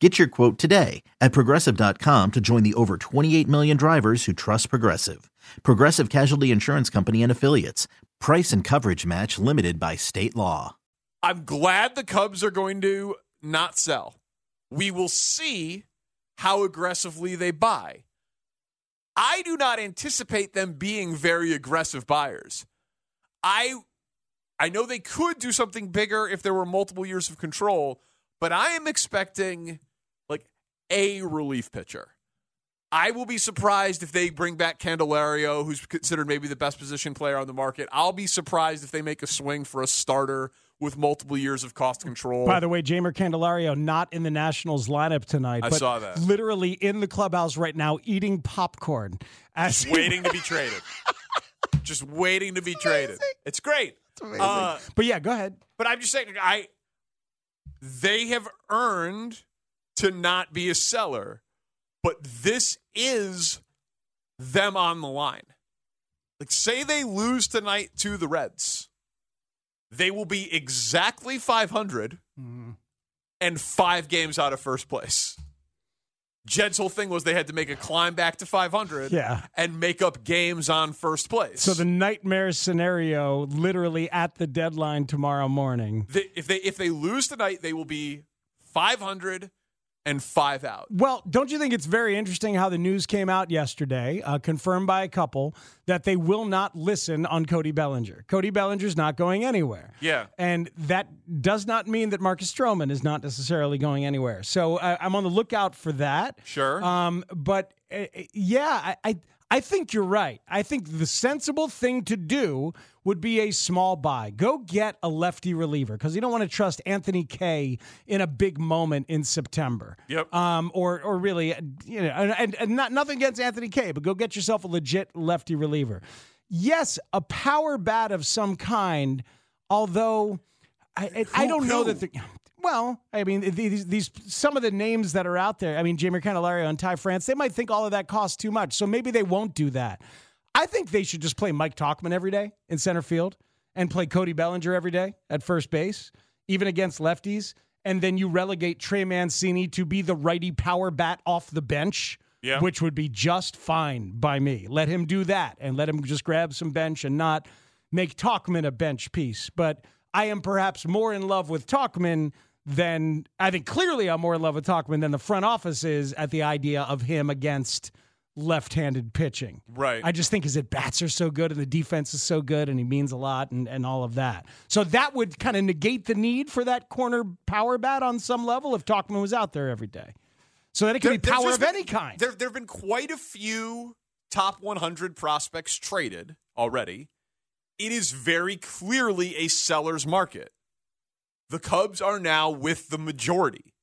Get your quote today at progressive.com to join the over 28 million drivers who trust Progressive. Progressive Casualty Insurance Company and Affiliates. Price and coverage match limited by state law. I'm glad the Cubs are going to not sell. We will see how aggressively they buy. I do not anticipate them being very aggressive buyers. I I know they could do something bigger if there were multiple years of control, but I am expecting a relief pitcher. I will be surprised if they bring back Candelario, who's considered maybe the best position player on the market. I'll be surprised if they make a swing for a starter with multiple years of cost control. By the way, Jeimer Candelario not in the Nationals lineup tonight. I but saw that. Literally in the clubhouse right now, eating popcorn. As Just waiting to be traded. Just waiting to be traded. It's great. It's amazing. Uh, but yeah, go ahead. But I'm just saying, I they have earned to not be a seller, but this is them on the line. Like, say they lose tonight to the Reds, they will be exactly 500 mm-hmm. and five games out of first place. Jed's whole thing was they had to make a climb back to 500 yeah. and make up games on first place. So the nightmare scenario, literally at the deadline tomorrow morning. They, if they if they lose tonight, they will be 500 and five out. Well, don't you think it's very interesting how the news came out yesterday, uh, confirmed by a couple, that they will not listen on Cody Bellinger? Cody Bellinger's not going anywhere. Yeah. And that does not mean that Marcus Stroman is not necessarily going anywhere. So uh, I'm on the lookout for that. Sure. Um, but uh, yeah, I, I I think you're right. I think the sensible thing to do would be a small buy. Go get a lefty reliever because you don't want to trust Anthony Kay in a big moment in September. Yep. Um, or or really, you know, and, and not nothing against Anthony Kay, but go get yourself a legit lefty reliever. Yes, a power bat of some kind. Although I I, I don't know that the well, I mean, these, these some of the names that are out there. I mean, Jeimer Candelario and Ty France. They might think all of that costs too much, so maybe they won't do that. I think they should just play Mike Tauchman every day in center field and play Cody Bellinger every day at first base, even against lefties. And then you relegate Trey Mancini to be the righty power bat off the bench, yeah. which would be just fine by me. Let him do that and let him just grab some bench and not make Tauchman a bench piece. But I am perhaps more in love with Tauchman then I think clearly I'm more in love with Tauchman than the front office is at the idea of him against left-handed pitching. Right. I just think his at bats are so good and the defense is so good and he means a lot and, and all of that. So that would kind of negate the need for that corner power bat on some level if Tauchman was out there every day. So that it could there, be power of been, any kind. There, there have been quite a few top 100 prospects traded already. It is very clearly a seller's market the Cubs are now with the majority.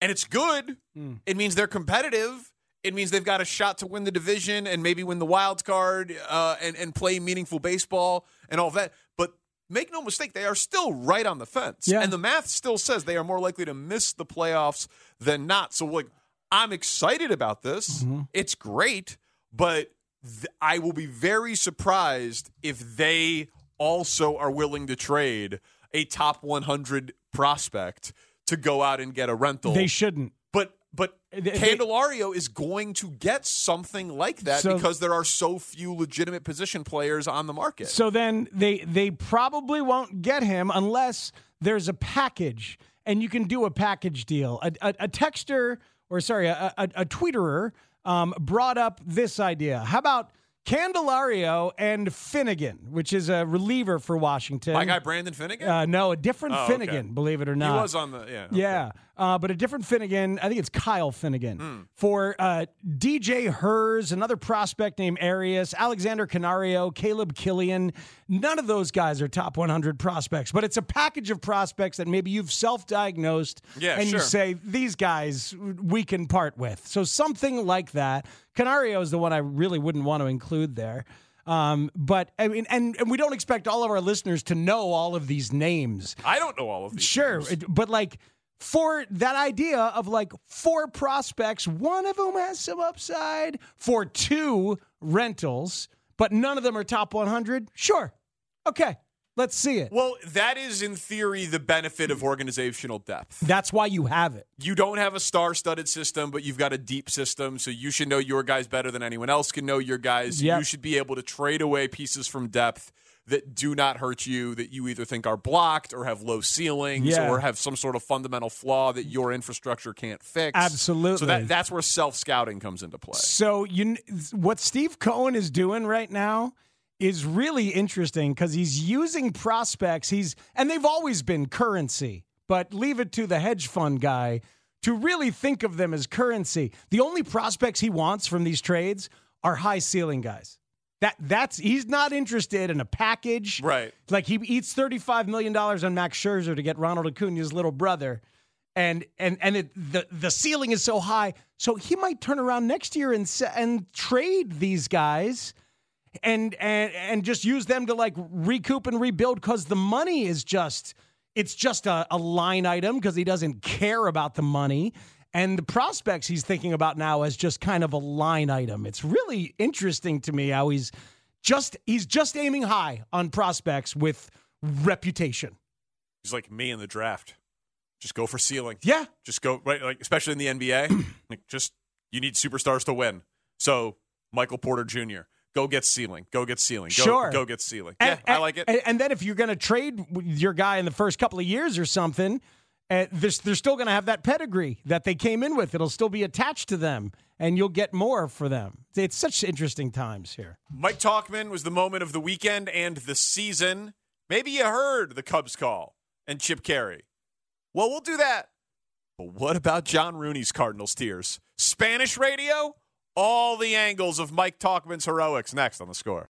And it's good. Mm. It means they're competitive. It means they've got a shot to win the division and maybe win the wild card uh, and, and play meaningful baseball and all that. But make no mistake, they are still right on the fence. Yeah. And the math still says they are more likely to miss the playoffs than not. So, like, I'm excited about this. Mm-hmm. It's great, but th- I will be very surprised if they also are willing to trade a top 100 prospect to go out and get a rental. They shouldn't. But but They- Candelario is going to get something like that So- because there are so few legitimate position players on the market. So then they they probably won't get him unless there's a package and you can do a package deal. A, a, a texter or sorry, a, a, a tweeterer um, brought up this idea. How about Candelario and Finnegan, which is a reliever for Washington? My guy Brandon Finnegan. Uh, no, a different Oh, okay. Finnegan, believe it or not. he was on the yeah. Yeah, uh, but a different Finnegan. I think it's Kyle Finnegan Hmm. for uh, DJ Herz, another prospect named Arias, Alexander Canario, Caleb Kilian. None of those guys are top 100 prospects, but it's a package of prospects that maybe you've self-diagnosed Yeah, and you say these guys we can part with. So something like that. Canario is the one I really wouldn't want to include there. Um, but I mean, and, and we don't expect all of our listeners to know all of these names. I don't know all of these. Sure, names. but like for that idea of like four prospects, one of whom has some upside for two rentals, but none of them are top 100. Sure. Okay. Let's see it. Well, that is in theory the benefit of organizational depth. That's why you have it. You don't have a star-studded system, but you've got a deep system, so you should know your guys better than anyone else can know your guys. Yep. You should be able to trade away pieces from depth that do not hurt you, that you either think are blocked or have low ceilings Yeah. or have some sort of fundamental flaw that your infrastructure can't fix. Absolutely. So that, that's where self-scouting comes into play. So you, what Steve Cohen is doing right now is really interesting because he's using prospects. He's and they've always been currency, but leave it to the hedge fund guy to really think of them as currency. The only prospects he wants from these trades are high ceiling guys. That that's he's not interested in a package. Right. Like he eats $35 million on Max Scherzer to get Ronald Acuna's little brother. And and and it, the the ceiling is so high, so he might turn around next year and and trade these guys, and and and just use them to like recoup and rebuild because the money is just it's just a, a line item because he doesn't care about the money, and the prospects he's thinking about now as just kind of a line item. It's really interesting to me how he's just he's just aiming high on prospects with reputation. He's like me in the draft. Just go for ceiling. Yeah, Just go right, like especially in the NBA. like just you need superstars to win. So Michael Porter Jr. Go get ceiling. Go get ceiling. Go, Sure. Go get ceiling. And- yeah, I like it. And, and then if you're going to trade your guy in the first couple of years or something, uh, they're, they're still going to have that pedigree that they came in with. It'll still be attached to them, and you'll get more for them. It's such interesting times here. Mike Tauchman was the moment of the weekend and the season. Maybe you heard the Cubs call and Chip Caray. Well, we'll do that. But what about John Rooney's Cardinals tears? Spanish radio? All the angles of Mike Tauchman's heroics next on the score.